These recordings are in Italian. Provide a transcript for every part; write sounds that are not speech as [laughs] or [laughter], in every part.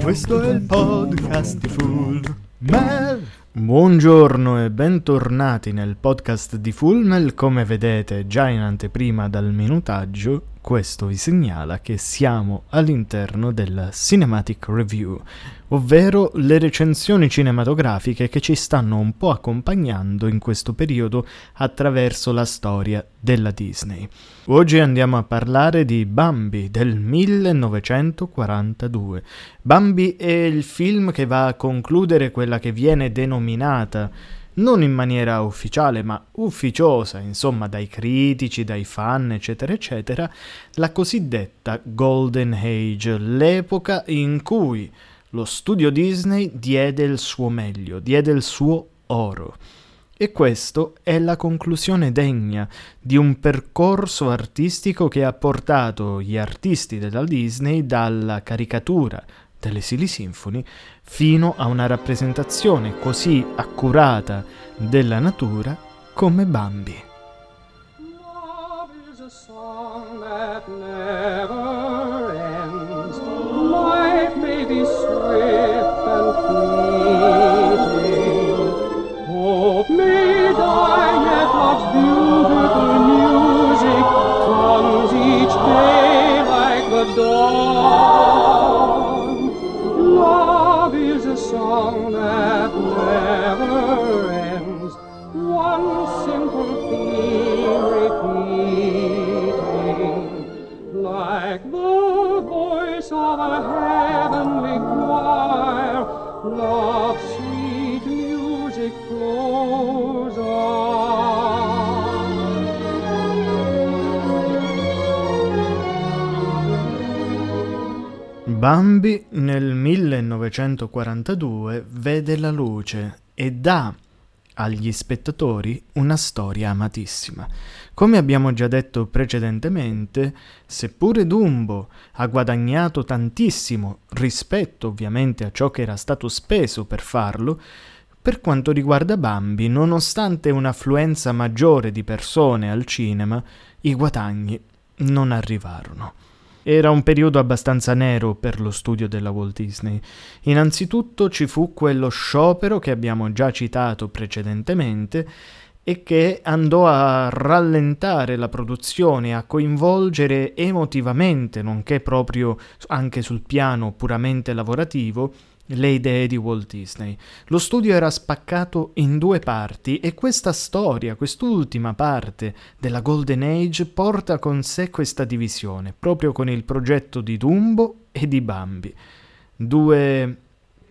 Questo è il podcast di Full Mel. Buongiorno e bentornati nel podcast di Fullmel. Come vedete già in anteprima dal minutaggio, questo vi segnala che siamo all'interno della Cinematic Review, ovvero le recensioni cinematografiche che ci stanno un po' accompagnando in questo periodo attraverso la storia della Disney. Oggi andiamo a parlare di Bambi del 1942. Bambi è il film che va a concludere quella che viene denominata non in maniera ufficiale, ma ufficiosa, insomma, dai critici, dai fan, eccetera, eccetera, la cosiddetta Golden Age, l'epoca in cui lo studio Disney diede il suo meglio, diede il suo oro. E questo è la conclusione degna di un percorso artistico che ha portato gli artisti della Disney dalla caricatura delle Silly Symphony fino a una rappresentazione così accurata della natura come Bambi. 1942 vede la luce e dà agli spettatori una storia amatissima. Come abbiamo già detto precedentemente, seppure Dumbo ha guadagnato tantissimo rispetto ovviamente a ciò che era stato speso per farlo, per quanto riguarda Bambi, nonostante un'affluenza maggiore di persone al cinema, i guadagni non arrivarono. Era un periodo abbastanza nero per lo studio della Walt Disney. Innanzitutto ci fu quello sciopero che abbiamo già citato precedentemente e che andò a rallentare la produzione, a coinvolgere emotivamente, nonché proprio anche sul piano puramente lavorativo, le idee di Walt Disney. Lo studio era spaccato in due parti e questa storia, quest'ultima parte della Golden Age porta con sé questa divisione, proprio con il progetto di Dumbo e di Bambi. Due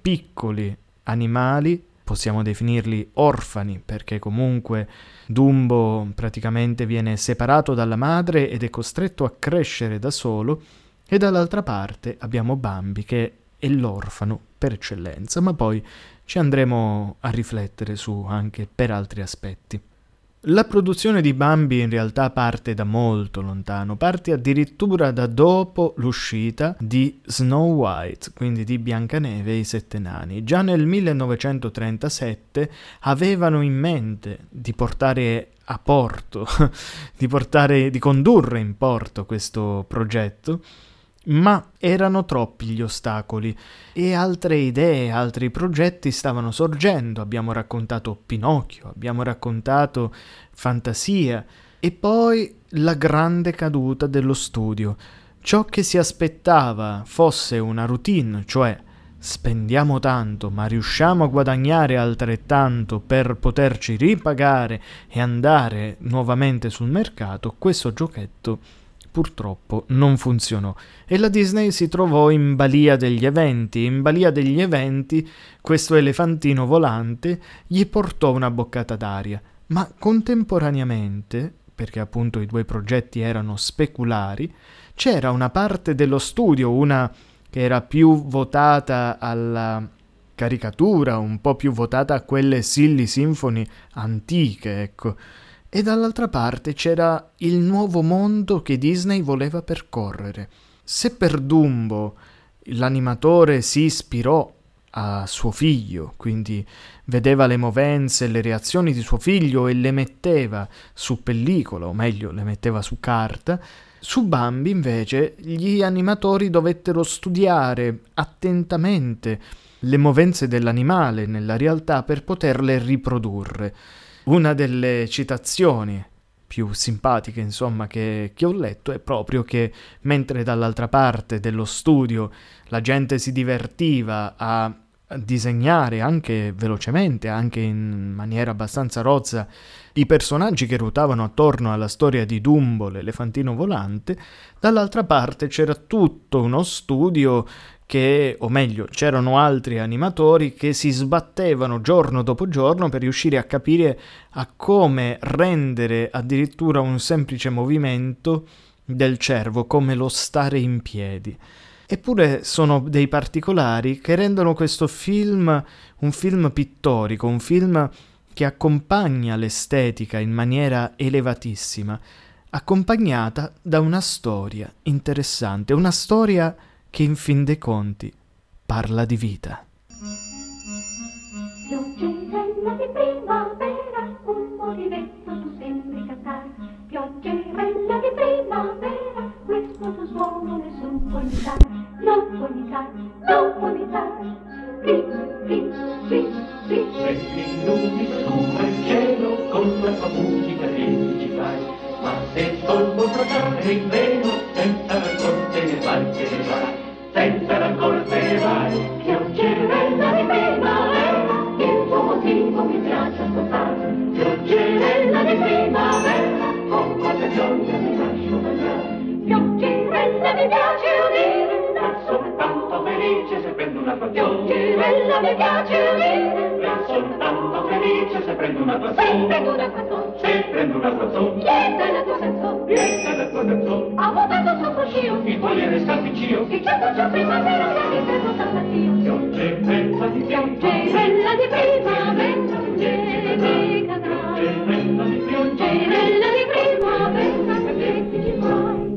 piccoli animali, possiamo definirli orfani, perché comunque Dumbo praticamente viene separato dalla madre ed è costretto a crescere da solo, e dall'altra parte abbiamo Bambi che è l'orfano per eccellenza, ma poi ci andremo a riflettere su anche per altri aspetti. La produzione di Bambi in realtà parte da molto lontano, parte addirittura da dopo l'uscita di Snow White, quindi di Biancaneve e i Sette Nani. Già nel 1937 avevano in mente di portare a porto, [laughs] di, portare, di condurre in porto questo progetto, ma erano troppi gli ostacoli e altre idee, altri progetti stavano sorgendo. Abbiamo raccontato Pinocchio, abbiamo raccontato Fantasia e poi la grande caduta dello studio. Ciò che si aspettava fosse una routine, cioè spendiamo tanto ma riusciamo a guadagnare altrettanto per poterci ripagare e andare nuovamente sul mercato, questo giochetto purtroppo non funzionò e la Disney si trovò in balia degli eventi. In balia degli eventi questo elefantino volante gli portò una boccata d'aria, ma contemporaneamente, perché appunto i due progetti erano speculari, c'era una parte dello studio, una che era più votata alla caricatura, un po' più votata a quelle Silly Symphony antiche, ecco e dall'altra parte c'era il nuovo mondo che Disney voleva percorrere. Se per Dumbo l'animatore si ispirò a suo figlio, quindi vedeva le movenze e le reazioni di suo figlio e le metteva su pellicola, o meglio, le metteva su carta, Su Bambi, invece, gli animatori dovettero studiare attentamente le movenze dell'animale nella realtà per poterle riprodurre. Una delle citazioni più simpatiche, insomma, che, che, ho letto è proprio che mentre dall'altra parte dello studio la gente si divertiva a disegnare anche velocemente, anche in maniera abbastanza rozza, i personaggi che ruotavano attorno alla storia di Dumbo, l'elefantino volante, dall'altra parte c'era tutto uno studio che, o meglio, c'erano altri animatori che si sbattevano giorno dopo giorno per riuscire a capire a come rendere addirittura un semplice movimento del cervo, come lo stare in piedi. Eppure sono dei particolari che rendono questo film un film pittorico, un film che accompagna l'estetica in maniera elevatissima, accompagnata da una storia interessante, una storia che in fin dei conti parla di vita. Pioggerella di primavera, un po' di vento tu sembri cantare. Pioggerella di primavera, questo tuo suono nessun può imitare, non può imitare, non può imitare. Ri, ri, ri, ri. Se ti illumini scuro il cielo con la tua musica che ci fai, ma se solvo bruciare il velo senza vai, vai. Pioggerella di primavera, il tuo motivo mi piace ascoltare. Pioggerella di primavera, con quanta gioia mi lascio baciare. Pioggerella mi piace udire, E soltanto felice se prendo una tua pioggia, Pioggerella mi piace udire, e soltanto felice se prendo una tua prendo una canzone, se prendo una lieta è la tua canzone. è la tua canzone, Ha votato sul fruscio, il fogliere scalpiccio, il cielo già primavera, la riservo stamattina. pioggerella di Pioggerella di primavera, vieni cadrai. pioggerella di pioggia. Pioggerella di primavera, che ti ci fai?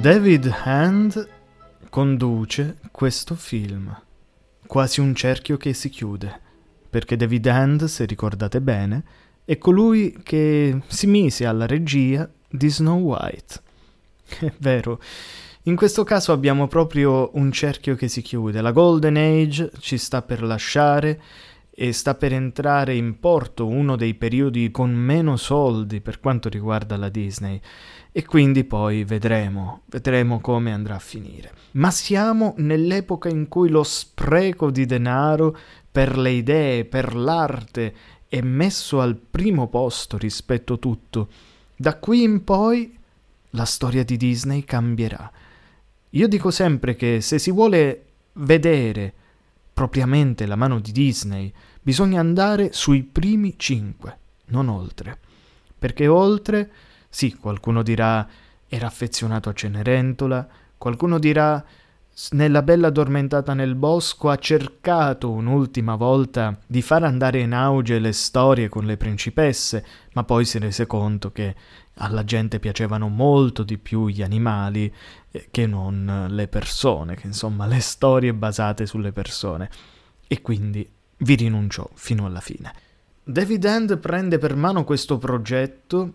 David Hand conduce questo film, quasi un cerchio che si chiude, perché David Hand, se ricordate bene, è colui che si mise alla regia di Snow White. [laughs] È vero, in questo caso abbiamo proprio un cerchio che si chiude, la Golden Age ci sta per lasciare e sta per entrare in porto uno dei periodi con meno soldi per quanto riguarda la Disney e quindi poi vedremo, vedremo come andrà a finire. Ma siamo nell'epoca in cui lo spreco di denaro per le idee, per l'arte è messo al primo posto rispetto a tutto. Da qui in poi la storia di Disney cambierà. Io dico sempre che se si vuole vedere propriamente la mano di Disney, bisogna andare sui primi cinque, non oltre. Perché oltre, sì, qualcuno dirà era affezionato a Cenerentola, qualcuno dirà "S- nella bella addormentata nel bosco ha cercato un'ultima volta di far andare in auge le storie con le principesse, ma poi si rese conto che alla gente piacevano molto di più gli animali eh, che non le persone, che insomma le storie basate sulle persone. E quindi vi rinunciò fino alla fine. David Hand prende per mano questo progetto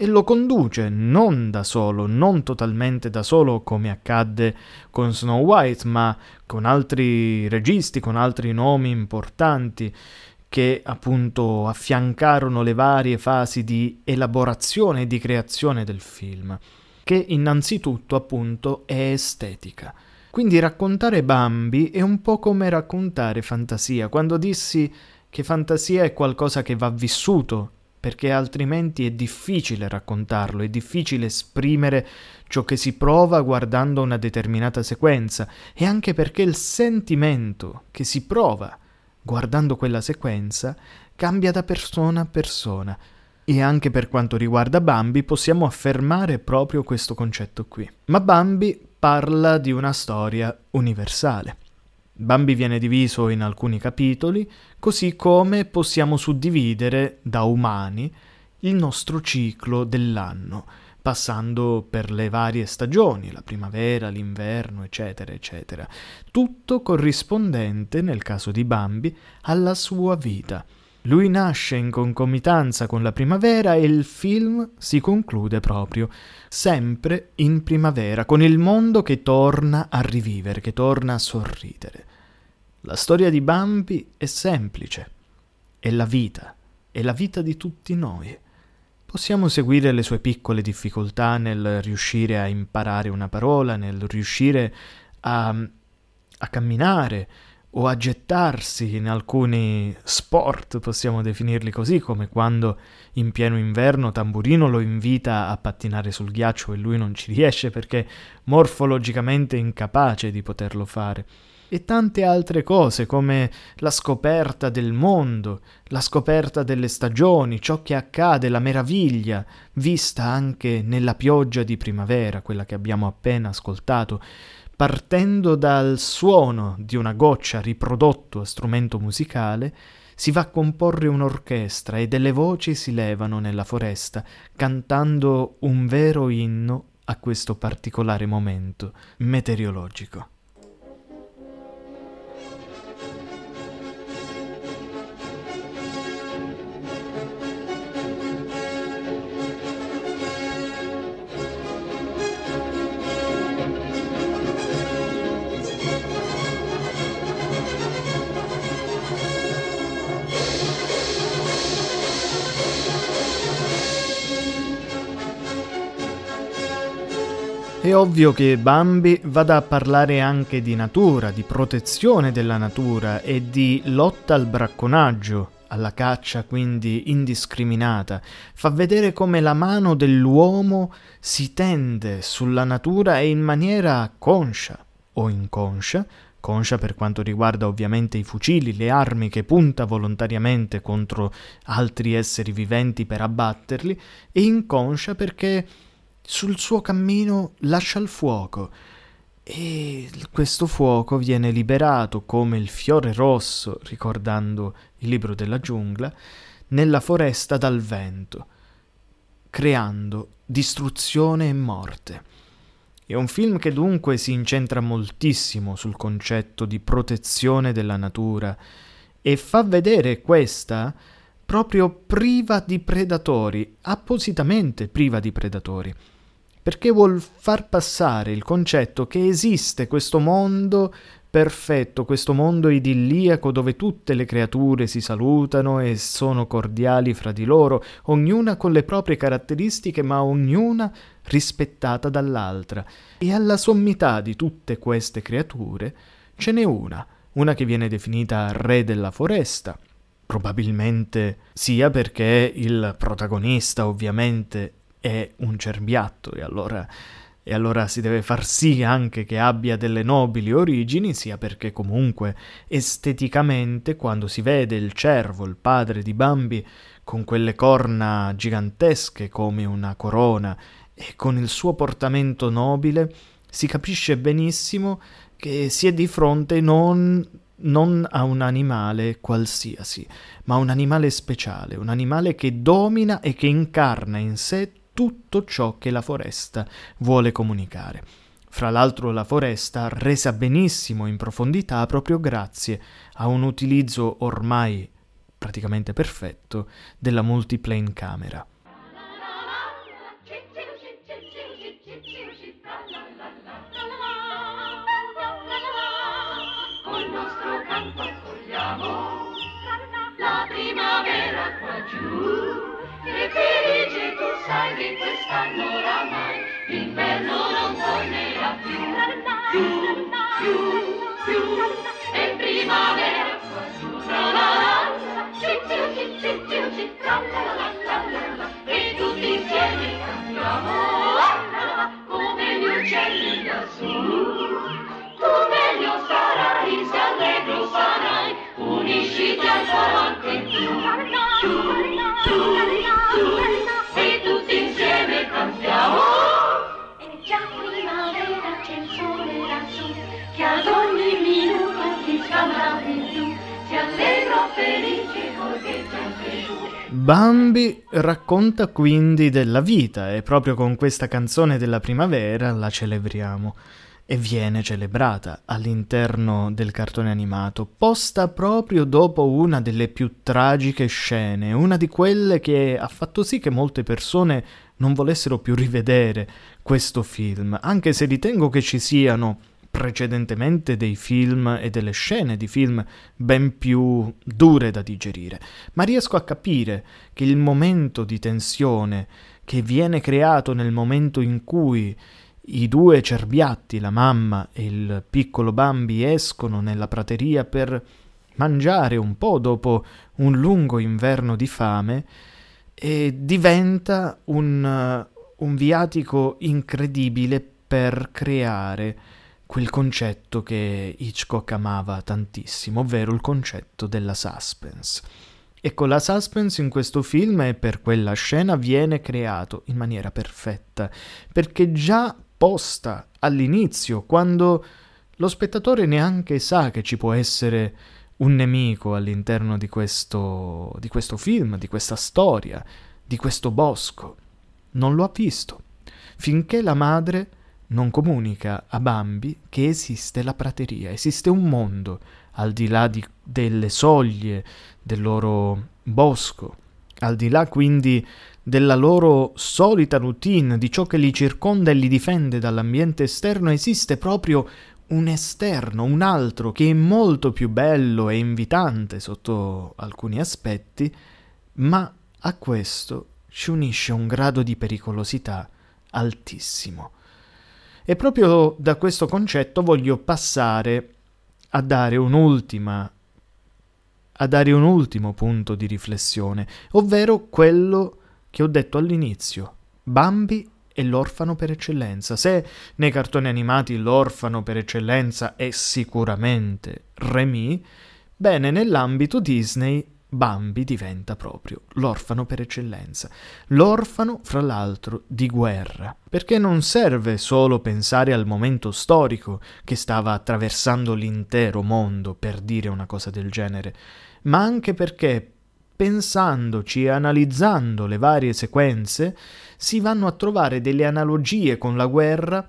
e lo conduce non da solo, non totalmente da solo come accadde con Snow White, ma con altri registi, con altri nomi importanti che appunto affiancarono le varie fasi di elaborazione e di creazione del film, che innanzitutto appunto è estetica. Quindi raccontare Bambi è un po' come raccontare fantasia. Quando dissi che fantasia è qualcosa che va vissuto, perché altrimenti è difficile raccontarlo, è difficile esprimere ciò che si prova guardando una determinata sequenza, e anche perché il sentimento che si prova guardando quella sequenza cambia da persona a persona. E anche per quanto riguarda Bambi possiamo affermare proprio questo concetto qui. Ma Bambi parla di una storia universale. Bambi viene diviso in alcuni capitoli, così come possiamo suddividere da umani il nostro ciclo dell'anno, passando per le varie stagioni, la primavera, l'inverno, eccetera, eccetera. Tutto corrispondente, nel caso di Bambi, alla sua vita. Lui nasce in concomitanza con la primavera e il film si conclude proprio sempre in primavera, con il mondo che torna a rivivere, che torna a sorridere. La storia di Bambi è semplice, è la vita, è la vita di tutti noi. Possiamo seguire le sue piccole difficoltà nel riuscire a imparare una parola, nel riuscire a, a camminare, o a gettarsi in alcuni sport, possiamo definirli così, come quando in pieno inverno Tamburino lo invita a pattinare sul ghiaccio e lui non ci riesce perché morfologicamente incapace di poterlo fare. E tante altre cose come la scoperta del mondo, la scoperta delle stagioni, ciò che accade, la meraviglia, vista anche nella pioggia di primavera, quella che abbiamo appena ascoltato, partendo dal suono di una goccia riprodotto a strumento musicale, si va a comporre un'orchestra e delle voci si levano nella foresta, cantando un vero inno a questo particolare momento meteorologico. È ovvio che Bambi vada a parlare anche di natura, di protezione della natura e di lotta al bracconaggio, alla caccia quindi indiscriminata, fa vedere come la mano dell'uomo si tende sulla natura e in maniera conscia o inconscia, conscia per quanto riguarda ovviamente i fucili, le armi che punta volontariamente contro altri esseri viventi per abbatterli, e inconscia perché sul suo cammino lascia il fuoco e questo fuoco viene liberato come il fiore rosso, ricordando il libro della giungla, nella foresta dal vento, creando distruzione e morte. È un film che dunque si incentra moltissimo sul concetto di protezione della natura e fa vedere questa proprio priva di predatori, appositamente priva di predatori perché vuol far passare il concetto che esiste questo mondo perfetto, questo mondo idilliaco dove tutte le creature si salutano e sono cordiali fra di loro, ognuna con le proprie caratteristiche, ma ognuna rispettata dall'altra. E alla sommità di tutte queste creature ce n'è una, una che viene definita re della foresta, probabilmente sia perché il protagonista ovviamente è un cerbiatto e allora, e allora si deve far sì anche che abbia delle nobili origini, sia perché comunque esteticamente quando si vede il cervo, il padre di Bambi, con quelle corna gigantesche come una corona e con il suo portamento nobile, si capisce benissimo che si è di fronte non non a un animale qualsiasi, ma a un animale speciale, un animale che domina e che incarna in sé tutto ciò che la foresta vuole comunicare. Fra l'altro la foresta resa benissimo in profondità proprio grazie a un utilizzo ormai praticamente perfetto della multiplane camera. la primavera qua giù sai che quest'anno oramai. L'inverno non tornerà più, più, più, più, è primavera. Qua tra la ci ci ci ci ci ci, la la e tutti insieme cantiamo, come gli uccelli lassù, tu meglio starai se allegro sarai, unisciti al coro Bambi racconta quindi della vita e proprio con questa canzone della primavera la celebriamo. e viene celebrata all'interno del cartone animato, posta proprio dopo una delle più tragiche scene, una di quelle che ha fatto sì che molte persone non volessero più rivedere questo film, anche se ritengo che ci siano precedentemente dei film e delle scene di film ben più dure da digerire, ma riesco a capire che il momento di tensione che viene creato nel momento in cui i due cerbiatti, la mamma e il piccolo Bambi, escono nella prateria per mangiare un po' dopo un lungo inverno di fame e diventa un, un viatico incredibile per creare quel concetto che Hitchcock amava tantissimo, ovvero il concetto della suspense. Ecco, la suspense in questo film e per quella scena viene creato in maniera perfetta, perché già posta all'inizio, quando lo spettatore neanche sa che ci può essere un nemico all'interno di questo, di questo film, di questa storia, di questo bosco. Non lo ha visto, finché la madre non comunica a Bambi che esiste la prateria, esiste un mondo al di là di, delle soglie del loro bosco, al di là quindi della loro solita routine, di ciò che li circonda e li difende dall'ambiente esterno, esiste proprio un esterno, un altro che è molto più bello e invitante sotto alcuni aspetti, ma a questo ci unisce un grado di pericolosità altissimo. E proprio da questo concetto voglio passare a dare un'ultima a dare un ultimo punto di riflessione, ovvero quello che ho detto all'inizio. Bambi è l'orfano per eccellenza. Se nei cartoni animati l'orfano per eccellenza è sicuramente Remy, bene, nell'ambito Disney Bambi diventa proprio l'orfano per eccellenza. L'orfano, fra l'altro, di guerra. Perché non serve solo pensare al momento storico che stava attraversando l'intero mondo per dire una cosa del genere, ma anche perché pensandoci e analizzando le varie sequenze, si vanno a trovare delle analogie con la guerra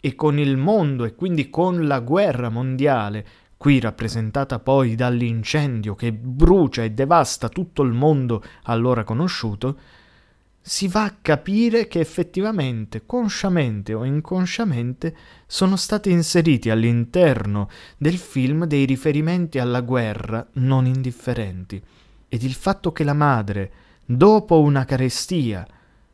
e con il mondo e quindi con la guerra mondiale, qui rappresentata poi dall'incendio che brucia e devasta tutto il mondo allora conosciuto, si va a capire che effettivamente, consciamente o inconsciamente, sono stati inseriti all'interno del film dei riferimenti alla guerra non indifferenti. Ed il fatto che la madre, dopo una carestia,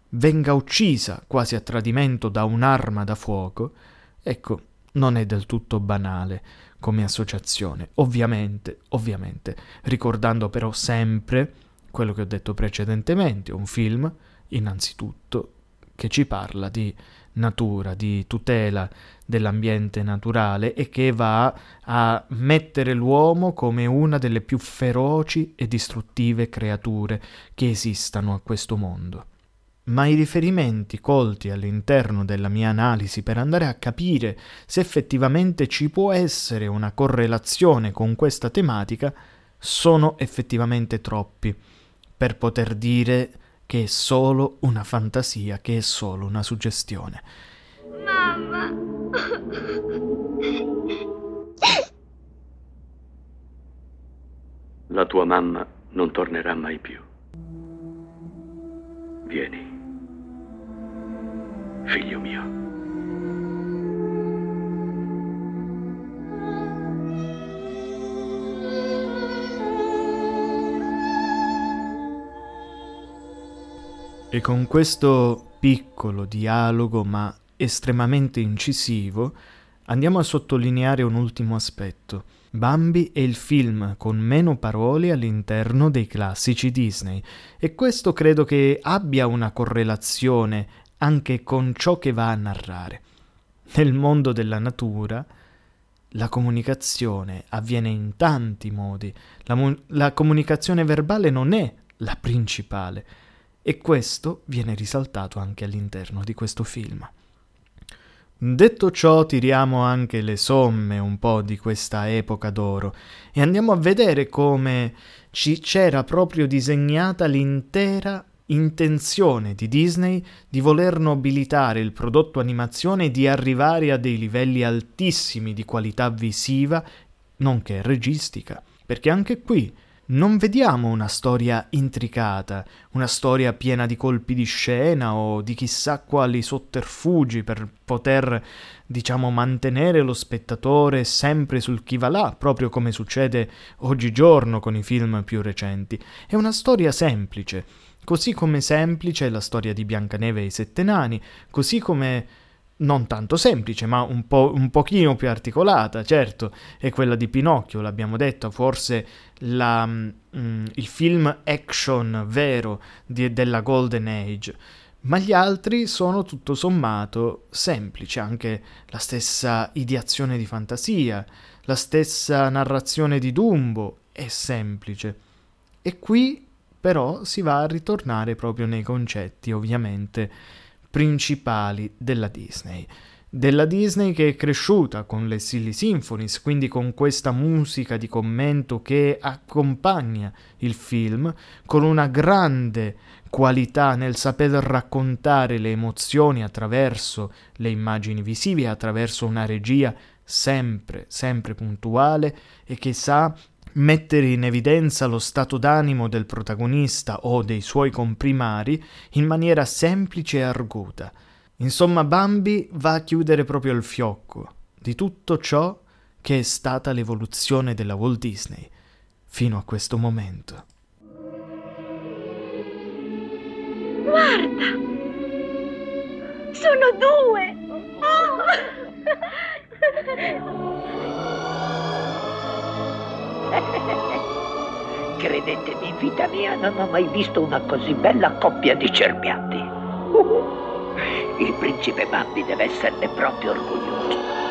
venga uccisa quasi a tradimento da un'arma da fuoco, ecco, non è del tutto banale come associazione, ovviamente, ovviamente, ricordando però sempre quello che ho detto precedentemente, un film, innanzitutto, che ci parla di natura, di tutela dell'ambiente naturale e che va a mettere l'uomo come una delle più feroci e distruttive creature che esistano a questo mondo. Ma i riferimenti colti all'interno della mia analisi per andare a capire se effettivamente ci può essere una correlazione con questa tematica sono effettivamente troppi per poter dire che è solo una fantasia, che è solo una suggestione. Mamma! La tua mamma non tornerà mai più. Vieni, figlio mio. E con questo piccolo dialogo ma estremamente incisivo andiamo a sottolineare un ultimo aspetto. Bambi è il film con meno parole all'interno dei classici Disney e questo credo che abbia una correlazione anche con ciò che va a narrare. Nel mondo della natura la comunicazione avviene in tanti modi, la, mu- la comunicazione verbale non è la principale, e questo viene risaltato anche all'interno di questo film. Detto ciò, tiriamo anche le somme un po' di questa epoca d'oro e andiamo a vedere come ci c'era proprio disegnata l'intera intenzione di Disney di voler nobilitare il prodotto animazione e di arrivare a dei livelli altissimi di qualità visiva, nonché registica. Perché anche qui non vediamo una storia intricata, una storia piena di colpi di scena o di chissà quali sotterfugi per poter, diciamo, mantenere lo spettatore sempre sul chi va là, proprio come succede oggigiorno con i film più recenti. È una storia semplice, così come semplice è la storia di Biancaneve e i Sette Nani, così come non tanto semplice, ma un, po', un pochino più articolata, certo, è quella di Pinocchio, l'abbiamo detto, forse la, mm, il film action vero di, della Golden Age, ma gli altri sono tutto sommato semplici, anche la stessa ideazione di fantasia, la stessa narrazione di Dumbo è semplice. E qui però si va a ritornare proprio nei concetti, ovviamente, principali della Disney. Della Disney che è cresciuta con le Silly Symphonies, quindi con questa musica di commento che accompagna il film, con una grande qualità nel saper raccontare le emozioni attraverso le immagini visive, attraverso una regia sempre, sempre puntuale e che sa mettere in evidenza lo stato d'animo del protagonista o dei suoi comprimari in maniera semplice e arguta. Insomma, Bambi va a chiudere proprio il fiocco di tutto ciò che è stata l'evoluzione della Walt Disney fino a questo momento. Guarda! Sono due! [laughs] Credetemi, in vita mia non ho mai visto una così bella coppia di cerbiati. [laughs] Il principe Bambi deve esserne proprio orgoglioso.